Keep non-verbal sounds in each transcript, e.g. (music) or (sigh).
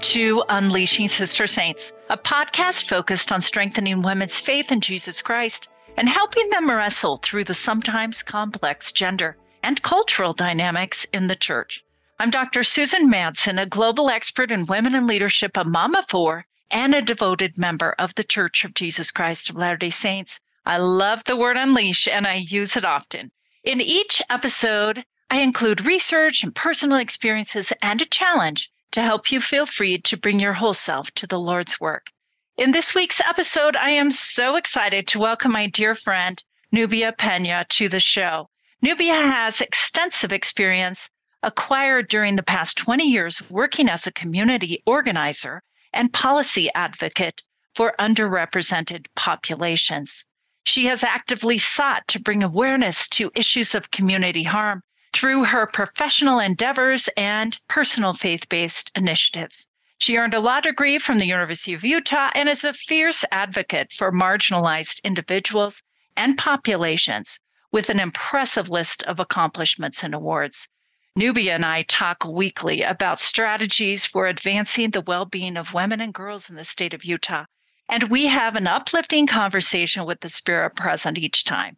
to Unleashing Sister Saints, a podcast focused on strengthening women's faith in Jesus Christ and helping them wrestle through the sometimes complex gender and cultural dynamics in the church. I'm Dr. Susan Madsen, a global expert in women and leadership, a mama four, and a devoted member of the Church of Jesus Christ of Latter day Saints. I love the word unleash and I use it often. In each episode, I include research and personal experiences and a challenge to help you feel free to bring your whole self to the Lord's work. In this week's episode, I am so excited to welcome my dear friend, Nubia Peña, to the show. Nubia has extensive experience acquired during the past 20 years working as a community organizer and policy advocate for underrepresented populations. She has actively sought to bring awareness to issues of community harm through her professional endeavors and personal faith based initiatives. She earned a law degree from the University of Utah and is a fierce advocate for marginalized individuals and populations with an impressive list of accomplishments and awards. Nubia and I talk weekly about strategies for advancing the well being of women and girls in the state of Utah. And we have an uplifting conversation with the spirit present each time.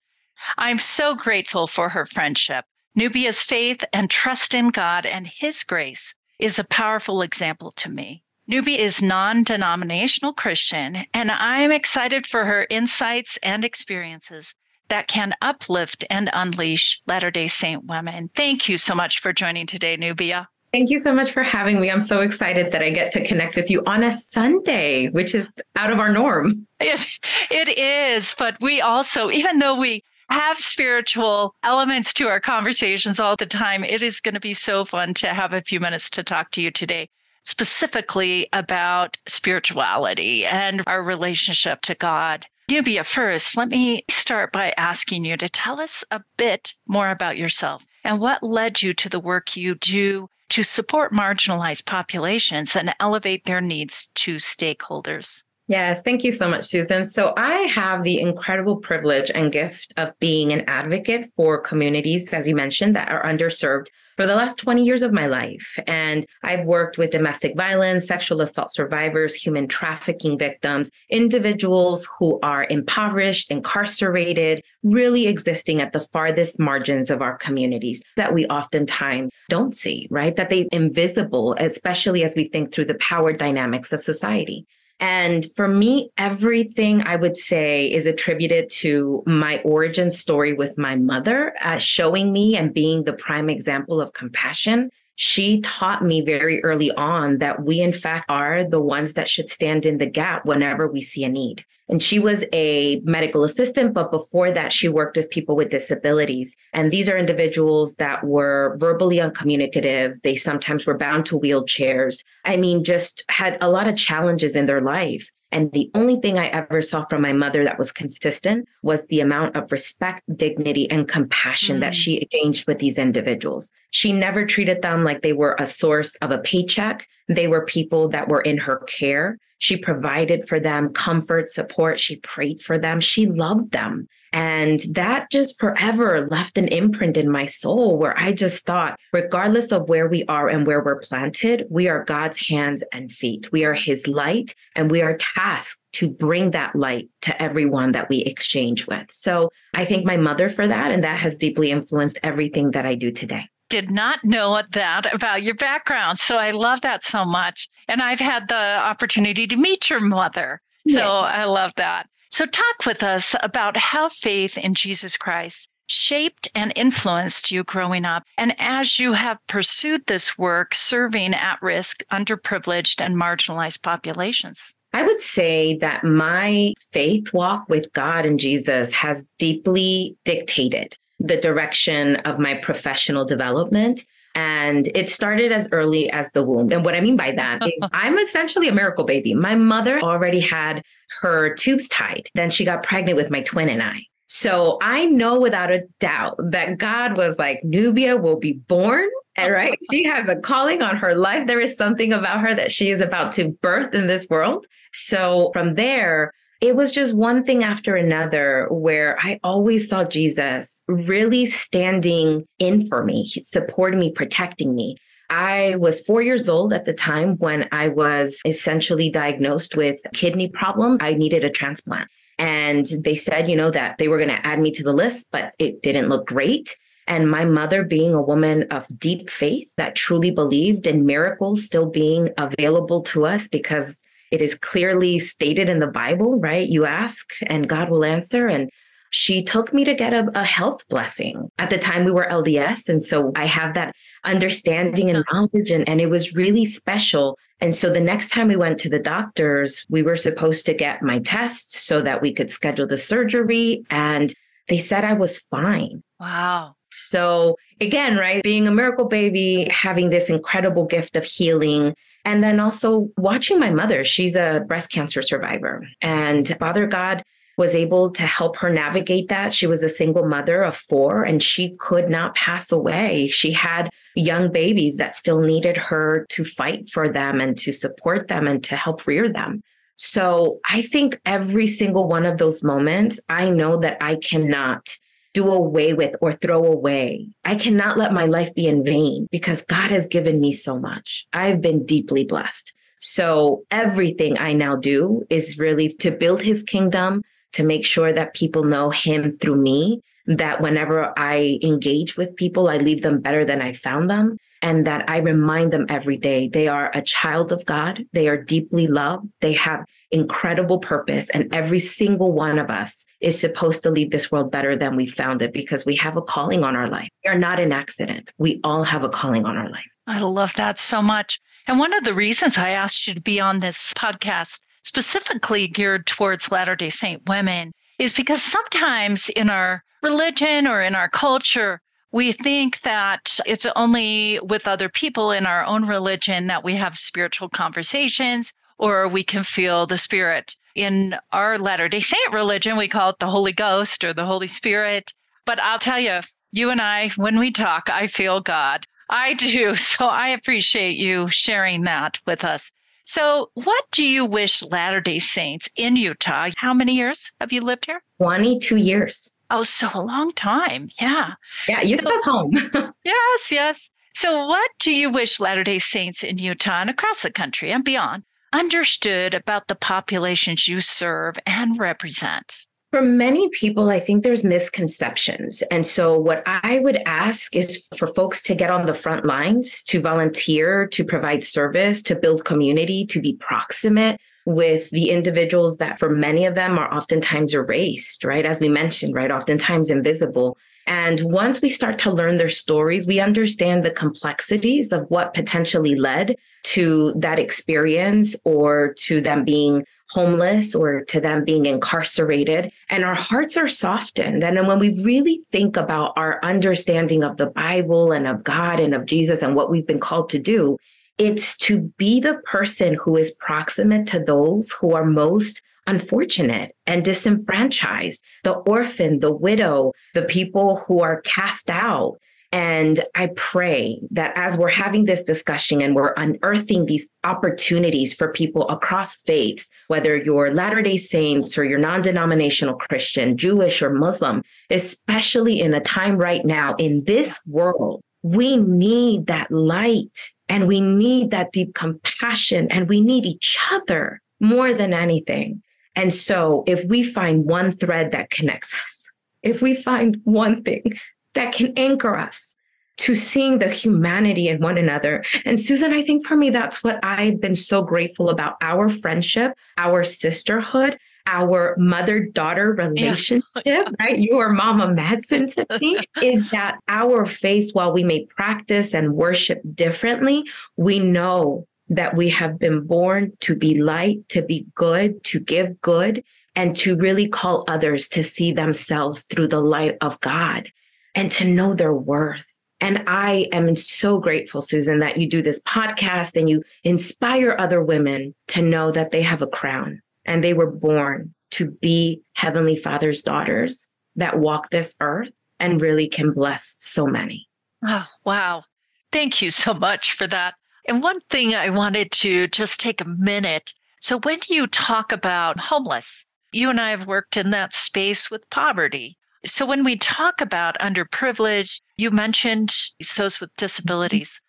I'm so grateful for her friendship Nubia's faith and trust in God and His grace is a powerful example to me. Nubia is non denominational Christian, and I'm excited for her insights and experiences that can uplift and unleash Latter day Saint women. Thank you so much for joining today, Nubia. Thank you so much for having me. I'm so excited that I get to connect with you on a Sunday, which is out of our norm. It, it is, but we also, even though we have spiritual elements to our conversations all the time. It is going to be so fun to have a few minutes to talk to you today, specifically about spirituality and our relationship to God. Nubia, first, let me start by asking you to tell us a bit more about yourself and what led you to the work you do to support marginalized populations and elevate their needs to stakeholders. Yes, thank you so much, Susan. So, I have the incredible privilege and gift of being an advocate for communities, as you mentioned, that are underserved for the last 20 years of my life. And I've worked with domestic violence, sexual assault survivors, human trafficking victims, individuals who are impoverished, incarcerated, really existing at the farthest margins of our communities that we oftentimes don't see, right? That they invisible, especially as we think through the power dynamics of society. And for me, everything I would say is attributed to my origin story with my mother, uh, showing me and being the prime example of compassion. She taught me very early on that we, in fact, are the ones that should stand in the gap whenever we see a need. And she was a medical assistant, but before that, she worked with people with disabilities. And these are individuals that were verbally uncommunicative. They sometimes were bound to wheelchairs. I mean, just had a lot of challenges in their life. And the only thing I ever saw from my mother that was consistent was the amount of respect, dignity, and compassion mm. that she exchanged with these individuals. She never treated them like they were a source of a paycheck. They were people that were in her care. She provided for them comfort, support. She prayed for them. She loved them. And that just forever left an imprint in my soul where I just thought, regardless of where we are and where we're planted, we are God's hands and feet. We are his light and we are tasked to bring that light to everyone that we exchange with. So I thank my mother for that. And that has deeply influenced everything that I do today did not know that about your background. So I love that so much. And I've had the opportunity to meet your mother. So yeah. I love that. So talk with us about how faith in Jesus Christ shaped and influenced you growing up. And as you have pursued this work, serving at risk, underprivileged, and marginalized populations. I would say that my faith walk with God and Jesus has deeply dictated the direction of my professional development. And it started as early as the womb. And what I mean by that (laughs) is I'm essentially a miracle baby. My mother already had her tubes tied. Then she got pregnant with my twin and I. So I know without a doubt that God was like, Nubia will be born. And right, she has a calling on her life. There is something about her that she is about to birth in this world. So from there, it was just one thing after another where I always saw Jesus really standing in for me, supporting me, protecting me. I was four years old at the time when I was essentially diagnosed with kidney problems. I needed a transplant. And they said, you know, that they were going to add me to the list, but it didn't look great. And my mother, being a woman of deep faith that truly believed in miracles still being available to us because it is clearly stated in the Bible, right? You ask and God will answer. And she took me to get a, a, health blessing. At the time, we were LDS. And so I have that understanding and knowledge, and, and it was really special. And so the next time we went to the doctors, we were supposed to get my tests so that we could schedule the surgery. And they said I was fine. Wow. So again, right, being a miracle baby, having this incredible gift of healing. And then also watching my mother, she's a breast cancer survivor. And Father God was able to help her navigate that. She was a single mother of four and she could not pass away. She had young babies that still needed her to fight for them and to support them and to help rear them. So I think every single one of those moments, I know that I cannot do away with or throw away. I cannot let my life be in vain because God has given me so much. I've been deeply blessed. So everything I now do is really to build his kingdom, to make sure that people know him through me, that whenever I engage with people, I leave them better than I found them, and that I remind them every day they are a child of God, they are deeply loved, they have incredible purpose, and every single one of us is supposed to leave this world better than we found it because we have a calling on our life. We are not an accident. We all have a calling on our life. I love that so much. And one of the reasons I asked you to be on this podcast specifically geared towards Latter day Saint women is because sometimes in our religion or in our culture, we think that it's only with other people in our own religion that we have spiritual conversations or we can feel the spirit. In our Latter day Saint religion, we call it the Holy Ghost or the Holy Spirit. But I'll tell you, you and I, when we talk, I feel God. I (laughs) do. So I appreciate you sharing that with us. So, what do you wish Latter day Saints in Utah? How many years have you lived here? 22 years. Oh, so a long time. Yeah. Yeah, Utah's so, home. (laughs) yes, yes. So, what do you wish Latter day Saints in Utah and across the country and beyond understood about the populations you serve and represent? For many people, I think there's misconceptions. And so, what I would ask is for folks to get on the front lines, to volunteer, to provide service, to build community, to be proximate with the individuals that, for many of them, are oftentimes erased, right? As we mentioned, right? Oftentimes invisible. And once we start to learn their stories, we understand the complexities of what potentially led to that experience or to them being homeless or to them being incarcerated. And our hearts are softened. And then when we really think about our understanding of the Bible and of God and of Jesus and what we've been called to do, it's to be the person who is proximate to those who are most unfortunate and disenfranchised the orphan, the widow, the people who are cast out. And I pray that as we're having this discussion and we're unearthing these opportunities for people across faiths, whether you're Latter day Saints or you're non denominational Christian, Jewish or Muslim, especially in a time right now in this world, we need that light and we need that deep compassion and we need each other more than anything. And so if we find one thread that connects us, if we find one thing that can anchor us to seeing the humanity in one another. And Susan, I think for me, that's what I've been so grateful about our friendship, our sisterhood, our mother daughter (laughs) relationship, yeah. right? You are Mama Madsen to me, (laughs) is that our faith, while we may practice and worship differently, we know that we have been born to be light, to be good, to give good, and to really call others to see themselves through the light of God and to know their worth. And I am so grateful, Susan, that you do this podcast and you inspire other women to know that they have a crown and they were born to be Heavenly Father's daughters that walk this earth and really can bless so many. Oh, wow. Thank you so much for that. And one thing I wanted to just take a minute. So, when you talk about homeless, you and I have worked in that space with poverty. So, when we talk about underprivileged, you mentioned those with disabilities.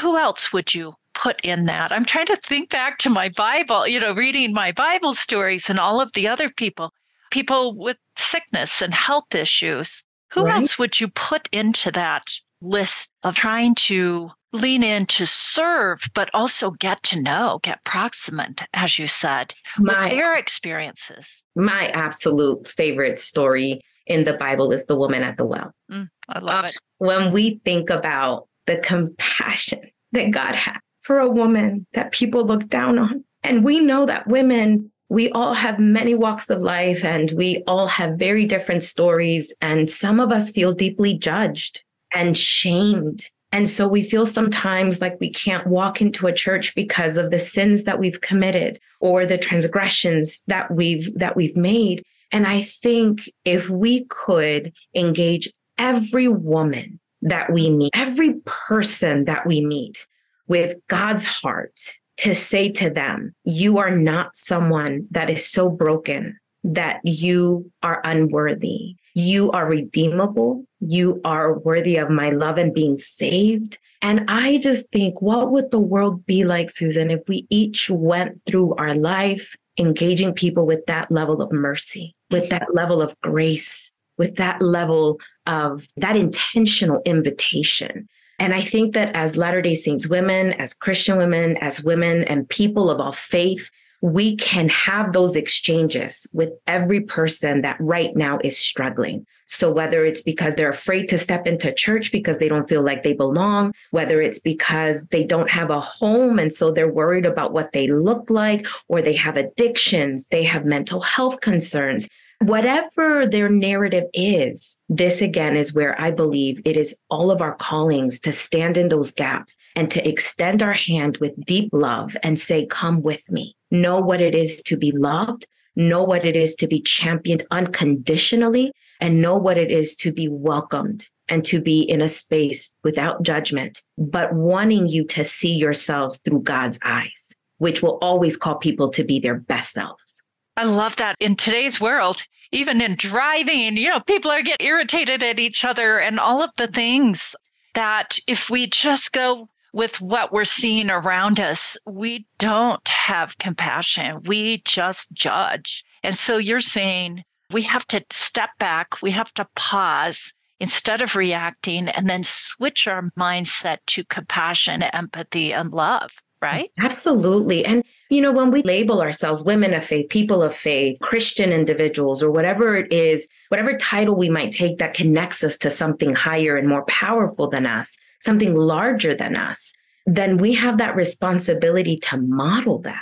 who else would you put in that? I'm trying to think back to my Bible, you know, reading my Bible stories and all of the other people, people with sickness and health issues. Who right. else would you put into that list of trying to lean in to serve, but also get to know, get proximate, as you said, my, with their experiences? My absolute favorite story in the Bible is the woman at the well. Mm, I love uh, it. When we think about the compassion (laughs) that God had for a woman that people look down on, and we know that women, we all have many walks of life and we all have very different stories. And some of us feel deeply judged and shamed. And so we feel sometimes like we can't walk into a church because of the sins that we've committed or the transgressions that we've that we've made. And I think if we could engage every woman that we meet, every person that we meet with God's heart to say to them, you are not someone that is so broken that you are unworthy. You are redeemable. You are worthy of my love and being saved. And I just think, what would the world be like, Susan, if we each went through our life engaging people with that level of mercy, with that level of grace, with that level of that intentional invitation? And I think that as Latter day Saints women, as Christian women, as women and people of all faith, we can have those exchanges with every person that right now is struggling. So whether it's because they're afraid to step into church because they don't feel like they belong, whether it's because they don't have a home and so they're worried about what they look like, or they have addictions, they have mental health concerns, whatever their narrative is, this again is where I believe it is all of our callings to stand in those gaps and to extend our hand with deep love and say, Come with me. Know what it is to be loved, know what it is to be championed unconditionally, and know what it is to be welcomed and to be in a space without judgment, but wanting you to see yourselves through God's eyes, which will always call people to be their best selves. I love that. In today's world, even in driving, you know, people are getting irritated at each other and all of the things that if we just go with what we're seeing around us, we don't have compassion. We just judge. And so you're saying we have to step back, we have to pause instead of reacting and then switch our mindset to compassion, empathy, and love right? Absolutely. And, you know, when we label ourselves women of faith, people of faith, Christian individuals, or whatever it is, whatever title we might take that connects us to something higher and more powerful than us, something larger than us, then we have that responsibility to model that.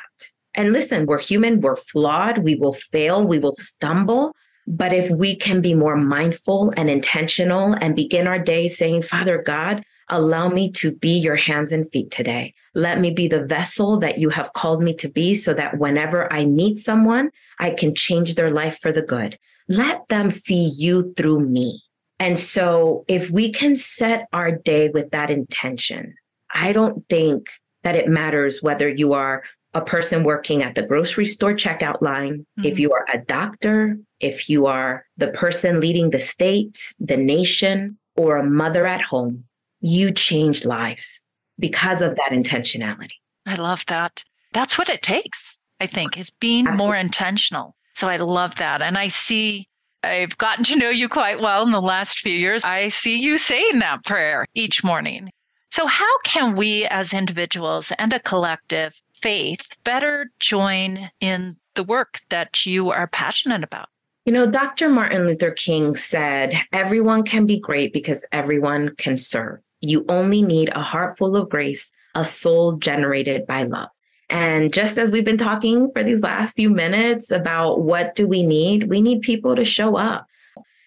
And listen, we're human, we're flawed, we will fail, we will stumble. But if we can be more mindful and intentional and begin our day saying, Father God, Allow me to be your hands and feet today. Let me be the vessel that you have called me to be so that whenever I meet someone, I can change their life for the good. Let them see you through me. And so, if we can set our day with that intention, I don't think that it matters whether you are a person working at the grocery store checkout line, mm-hmm. if you are a doctor, if you are the person leading the state, the nation, or a mother at home, you change lives because of that intentionality. I love that. That's what it takes, I think, is being more intentional. So I love that. And I see, I've gotten to know you quite well in the last few years. I see you saying that prayer each morning. So, how can we as individuals and a collective faith better join in the work that you are passionate about? You know, Dr. Martin Luther King said, everyone can be great because everyone can serve. You only need a heart full of grace, a soul generated by love. And just as we've been talking for these last few minutes about what do we need, we need people to show up.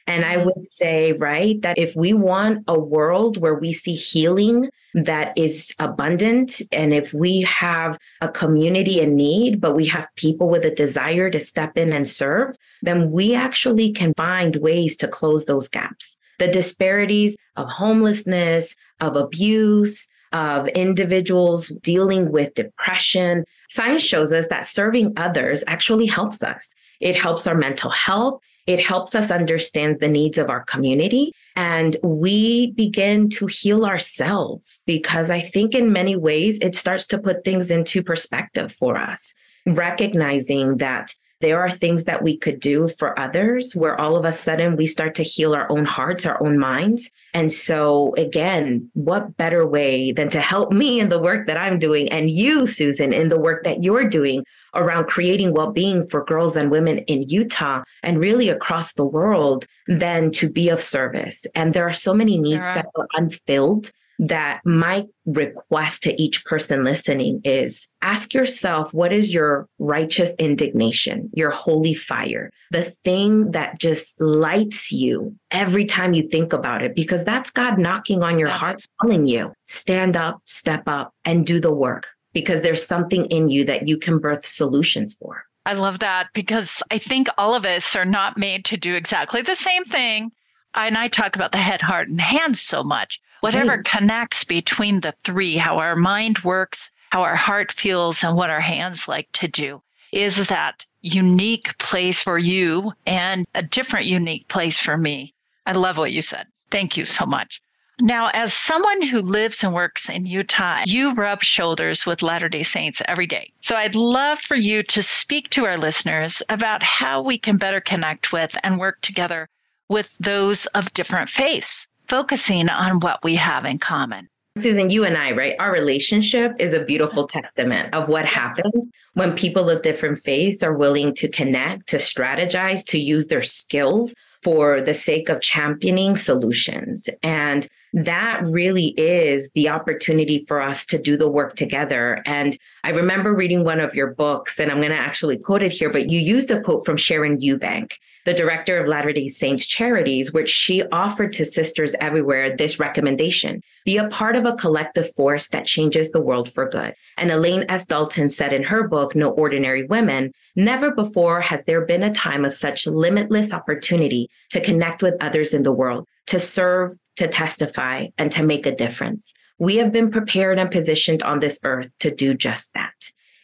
And I would say, right, that if we want a world where we see healing that is abundant, and if we have a community in need, but we have people with a desire to step in and serve, then we actually can find ways to close those gaps the disparities of homelessness, of abuse, of individuals dealing with depression. Science shows us that serving others actually helps us. It helps our mental health. It helps us understand the needs of our community. And we begin to heal ourselves because I think in many ways it starts to put things into perspective for us, recognizing that there are things that we could do for others where all of a sudden we start to heal our own hearts, our own minds. And so, again, what better way than to help me in the work that I'm doing and you, Susan, in the work that you're doing around creating well being for girls and women in Utah and really across the world than to be of service. And there are so many needs that are unfilled that my request to each person listening is ask yourself what is your righteous indignation, your holy fire, the thing that just lights you every time you think about it, because that's God knocking on your heart, telling you stand up, step up, and do the work, because there's something in you that you can birth solutions for. I love that because I think all of us are not made to do exactly the same thing. And I talk about the head, heart, and hands so much whatever right. connects between the three, how our mind works, how our heart feels, and what our hands like to do, is that unique place for you and a different unique place for me. I love what you said. Thank you so much. Now, as someone who lives and works in Utah, you rub shoulders with Latter day Saints every day. So I'd love for you to speak to our listeners about how we can better connect with and work together with those of different faiths focusing on what we have in common. Susan, you and I, right? Our relationship is a beautiful testament of what happens when people of different faiths are willing to connect, to strategize, to use their skills for the sake of championing solutions. And that really is the opportunity for us to do the work together. And I remember reading one of your books, and I'm going to actually quote it here, but you used a quote from Sharon Eubank the director of Latter day Saints Charities, which she offered to sisters everywhere this recommendation be a part of a collective force that changes the world for good. And Elaine S. Dalton said in her book, No Ordinary Women, never before has there been a time of such limitless opportunity to connect with others in the world, to serve, to testify, and to make a difference. We have been prepared and positioned on this earth to do just that.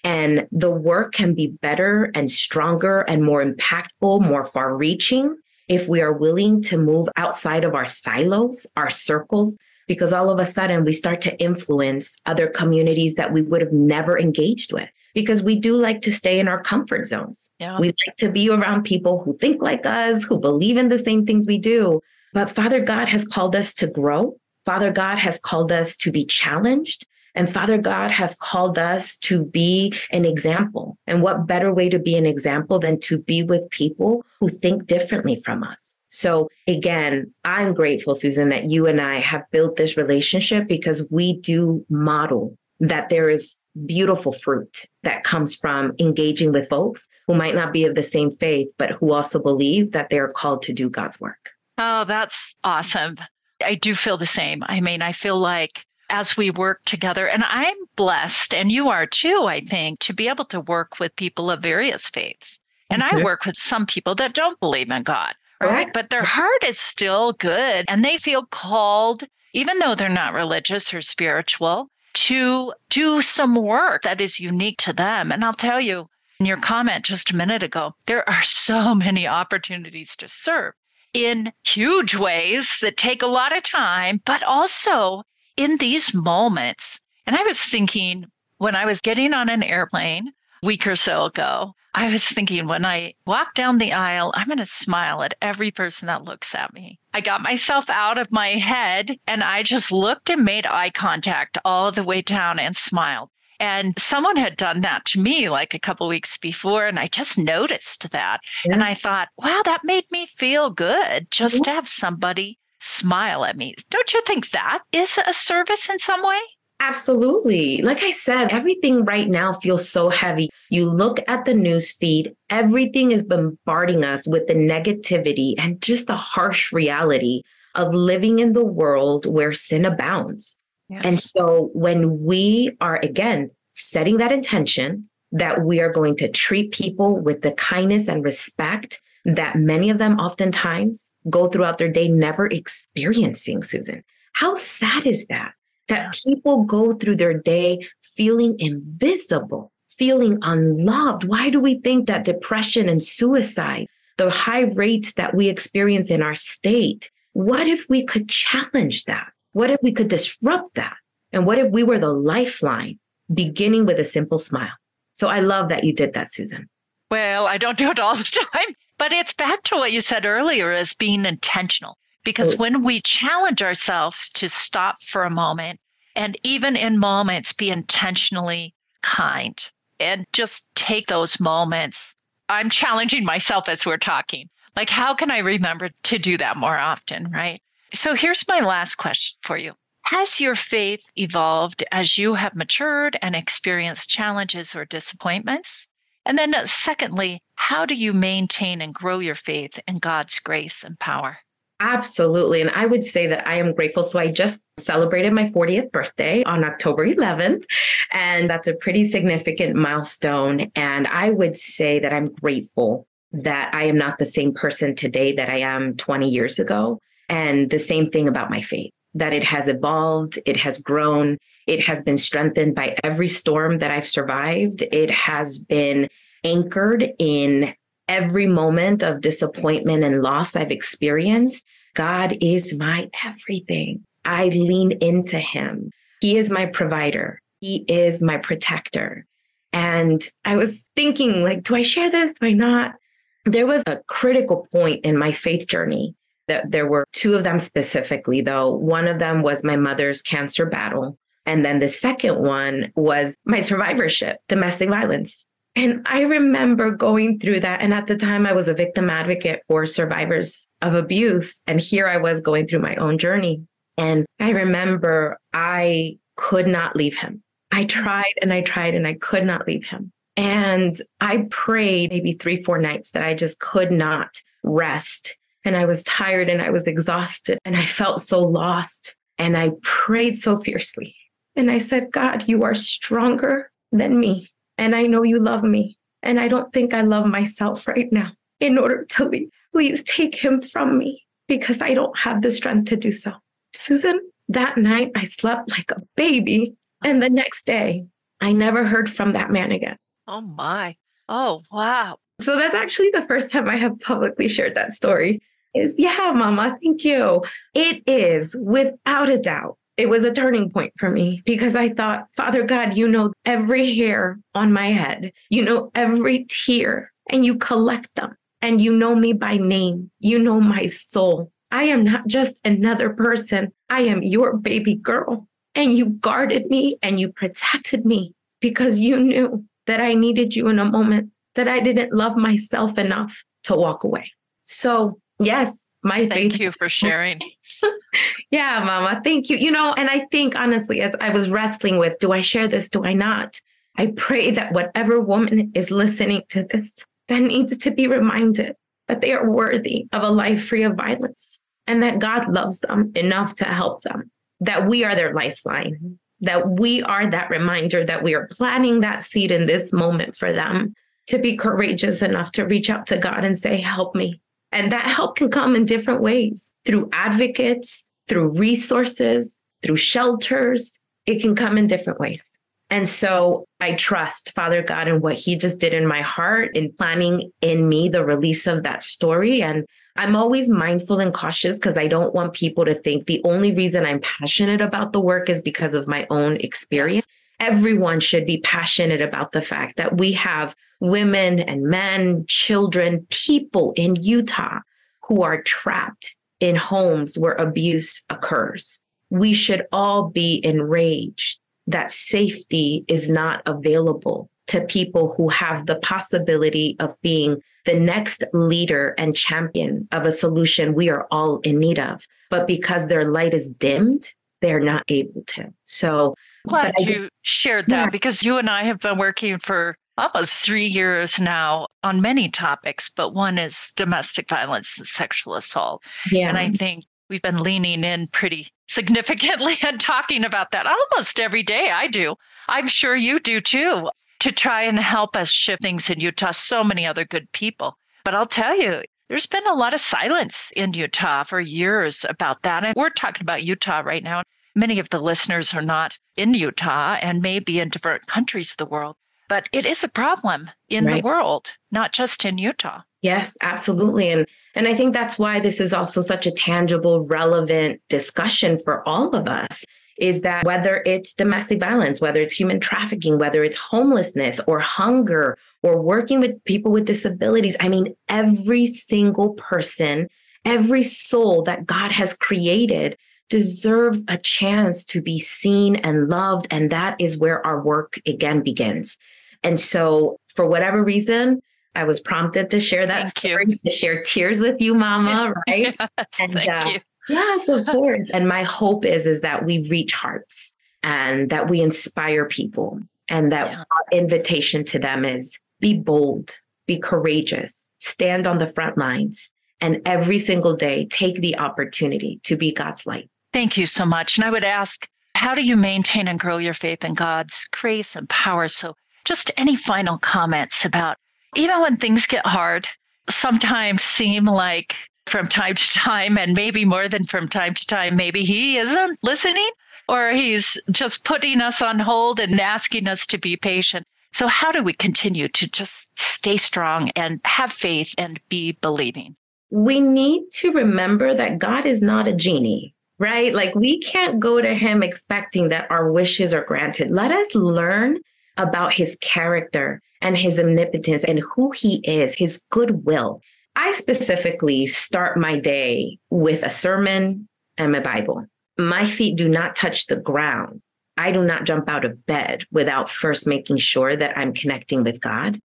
And the work can be better and stronger and more impactful, more far reaching if we are willing to move outside of our silos, our circles, because all of a sudden we start to influence other communities that we would have never engaged with. Because we do like to stay in our comfort zones. Yeah. We like to be around people who think like us, who believe in the same things we do. But Father God has called us to grow. Father God has called us to be challenged. And Father God has called us to be an example. And what better way to be an example than to be with people who think differently from us? So again, I'm grateful, Susan, that you and I have built this relationship because we do model that there is beautiful fruit that comes from engaging with folks who might not be of the same faith, but who also believe that they're called to do God's work. Oh, that's awesome. I do feel the same. I mean, I feel like as we work together. And I'm blessed, and you are too, I think, to be able to work with people of various faiths. And mm-hmm. I work with some people that don't believe in God, right? But their heart is still good and they feel called, even though they're not religious or spiritual, to do some work that is unique to them. And I'll tell you, in your comment just a minute ago, there are so many opportunities to serve in huge ways that take a lot of time, but also in these moments, and I was thinking when I was getting on an airplane a week or so ago, I was thinking when I walk down the aisle, I'm going to smile at every person that looks at me. I got myself out of my head and I just looked and made eye contact all the way down and smiled. And someone had done that to me like a couple weeks before, and I just noticed that. Yeah. And I thought, wow, that made me feel good just yeah. to have somebody smile at me. Don't you think that is a service in some way? Absolutely. Like I said, everything right now feels so heavy. You look at the news feed, everything is bombarding us with the negativity and just the harsh reality of living in the world where sin abounds. Yes. And so when we are, again, setting that intention that we are going to treat people with the kindness and respect that many of them oftentimes go throughout their day never experiencing, Susan. How sad is that? That people go through their day feeling invisible, feeling unloved. Why do we think that depression and suicide, the high rates that we experience in our state, what if we could challenge that? What if we could disrupt that? And what if we were the lifeline, beginning with a simple smile? So I love that you did that, Susan. Well, I don't do it all the (laughs) time, but it's back to what you said earlier as being intentional. Because oh. when we challenge ourselves to stop for a moment and even in moments be intentionally kind and just take those moments, I'm challenging myself as we're talking. Like, how can I remember to do that more often? Right. So here's my last question for you. Has your faith evolved as you have matured and experienced challenges or disappointments? And then, uh, secondly, how do you maintain and grow your faith in God's grace and power? Absolutely. And I would say that I am grateful. So I just celebrated my 40th birthday on October 11th. And that's a pretty significant milestone. And I would say that I'm grateful that I am not the same person today that I am 20 years ago. And the same thing about my faith that it has evolved, it has grown, it has been strengthened by every storm that I've survived. It has been anchored in every moment of disappointment and loss I've experienced. God is my everything. I lean into Him. He is my provider, He is my protector. And I was thinking, like, do I share this? Do I not? There was a critical point in my faith journey there were two of them specifically, though. One of them was my mother's cancer battle. And then the second one was my survivorship, domestic violence. And I remember going through that. And at the time, I was a victim advocate for survivors of abuse. And here I was going through my own journey. And I remember I could not leave him. I tried and I tried and I could not leave him. And I prayed maybe three, four nights that I just could not rest. And I was tired and I was exhausted and I felt so lost. And I prayed so fiercely. And I said, God, you are stronger than me. And I know you love me. And I don't think I love myself right now in order to leave. Please take him from me because I don't have the strength to do so. Susan, that night I slept like a baby. And the next day, I never heard from that man again. Oh my. Oh, wow. So that's actually the first time I have publicly shared that story. Is yeah, mama, thank you. It is without a doubt. It was a turning point for me because I thought, Father God, you know every hair on my head. You know every tear and you collect them and you know me by name. You know my soul. I am not just another person. I am your baby girl. And you guarded me and you protected me because you knew that I needed you in a moment that I didn't love myself enough to walk away. So, yes, my Thank faith. you for sharing. (laughs) yeah, mama. Thank you. You know, and I think honestly, as I was wrestling with, do I share this? Do I not? I pray that whatever woman is listening to this that needs to be reminded that they are worthy of a life free of violence and that God loves them enough to help them, that we are their lifeline, that we are that reminder that we are planting that seed in this moment for them to be courageous enough to reach out to God and say, Help me. And that help can come in different ways through advocates, through resources, through shelters. It can come in different ways. And so I trust Father God and what He just did in my heart in planning in me the release of that story. And I'm always mindful and cautious because I don't want people to think the only reason I'm passionate about the work is because of my own experience. Everyone should be passionate about the fact that we have women and men, children, people in Utah who are trapped in homes where abuse occurs. We should all be enraged that safety is not available to people who have the possibility of being the next leader and champion of a solution we are all in need of. But because their light is dimmed, they're not able to. So glad you shared that yeah. because you and I have been working for almost three years now on many topics, but one is domestic violence and sexual assault. Yeah. And I think we've been leaning in pretty significantly (laughs) and talking about that almost every day. I do. I'm sure you do too, to try and help us shift things in Utah. So many other good people. But I'll tell you, there's been a lot of silence in Utah for years about that. And we're talking about Utah right now. Many of the listeners are not in Utah and may be in different countries of the world. But it is a problem in right. the world, not just in Utah. Yes, absolutely. And and I think that's why this is also such a tangible, relevant discussion for all of us is that whether it's domestic violence, whether it's human trafficking, whether it's homelessness or hunger or working with people with disabilities, I mean, every single person, every soul that God has created deserves a chance to be seen and loved. And that is where our work again begins. And so, for whatever reason, I was prompted to share that thank story, you. to share tears with you, Mama, (laughs) right? yes, and, thank uh, you. Yes, of course. and my hope is is that we reach hearts and that we inspire people and that Yeah. our invitation to them is be bold, be courageous, stand on the front lines and every single day take the opportunity to be God's light. Thank you so much. And I would ask, how do you maintain and grow your faith in God's grace and power? So, just any final comments about even when things get hard, sometimes seem like from time to time, and maybe more than from time to time, maybe He isn't listening or He's just putting us on hold and asking us to be patient. So, how do we continue to just stay strong and have faith and be believing? We need to remember that God is not a genie, right? Like we can't go to him expecting that our wishes are granted. Let us learn about his character and his omnipotence and who he is, his goodwill. I specifically start my day with a sermon and my Bible. My feet do not touch the ground. I do not jump out of bed without first making sure that I'm connecting with God.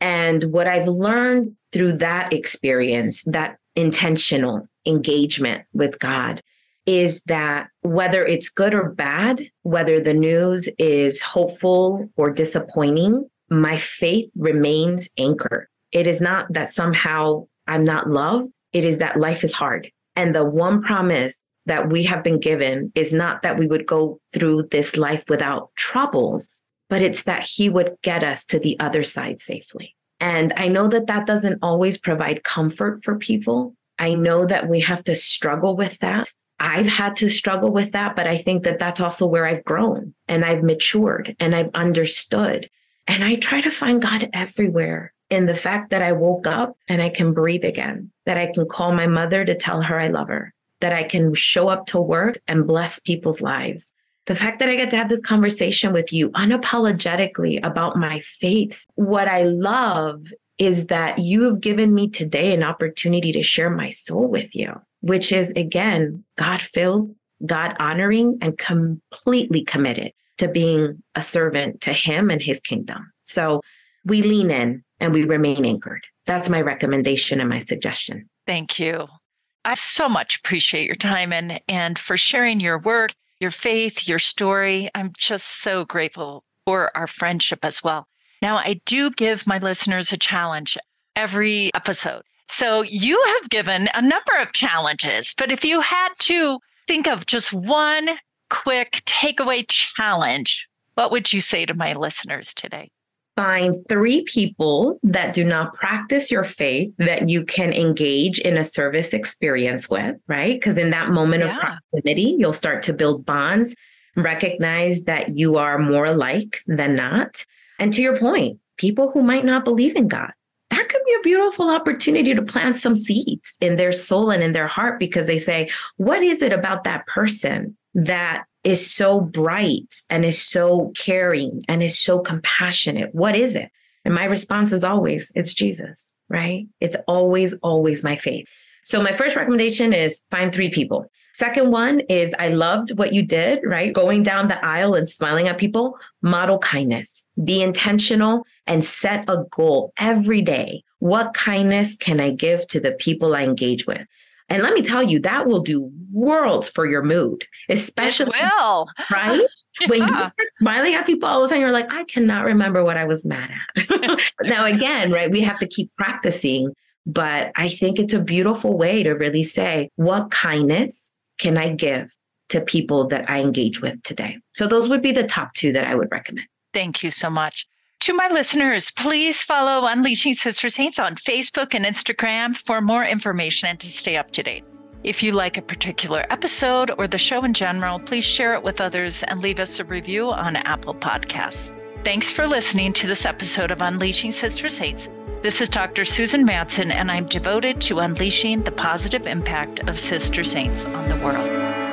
And what I've learned through that experience, that intentional engagement with God, is that whether it's good or bad, whether the news is hopeful or disappointing, my faith remains anchored. It is not that somehow I'm not loved, it is that life is hard. And the one promise that we have been given is not that we would go through this life without troubles, but it's that He would get us to the other side safely. And I know that that doesn't always provide comfort for people. I know that we have to struggle with that. I've had to struggle with that, but I think that that's also where I've grown and I've matured and I've understood. And I try to find God everywhere in the fact that I woke up and I can breathe again, that I can call my mother to tell her I love her, that I can show up to work and bless people's lives. The fact that I get to have this conversation with you unapologetically about my faith. What I love is that you have given me today an opportunity to share my soul with you, which is again, God filled, God honoring, and completely committed to being a servant to Him and His kingdom. So we lean in and we remain anchored. That's my recommendation and my suggestion. Thank you. I so much appreciate your time and and for sharing your work, your faith, your story. I'm just so grateful for our friendship as well. Now, I do give my listeners a challenge every episode. So you have given a number of challenges, but if you had to think of just one quick takeaway challenge, what would you say to my listeners today? find three people that do not practice your faith that you can engage in a service experience with, right? Because in that moment Yeah. of proximity, you'll start to build bonds, recognize that you are more alike than not. And to your point, people who might not believe in God, that could be a beautiful opportunity to plant some seeds in their soul and in their heart because they say, What is it about that person that is so bright and is so caring and is so compassionate? What is it? And my response is always, It's Jesus, right? It's always, always my faith. So, my first recommendation is find three people. Second one is I loved what you did, right? Going down the aisle and smiling at people, model kindness, be intentional and set a goal every day. What kindness can I give to the people I engage with? And let me tell you, that will do worlds for your mood, especially, It will. right? (laughs) When you start smiling at people all the time, you're like, I cannot remember what I was mad at. (laughs) now, again, right, we have to keep practicing, but I think it's a beautiful way to really say, what kindness can I give to people that I engage with today? So, those would be the top two that I would recommend. Thank you so much. To my listeners, please follow Unleashing Sister Saints on Facebook and Instagram for more information and to stay up to date. If you like a particular episode or the show in general, please share it with others and leave us a review on Apple Podcasts. Thanks for listening to this episode of Unleashing Sister Saints. This is Dr. Susan Madsen, and I'm devoted to unleashing the positive impact of Sister Saints on the world.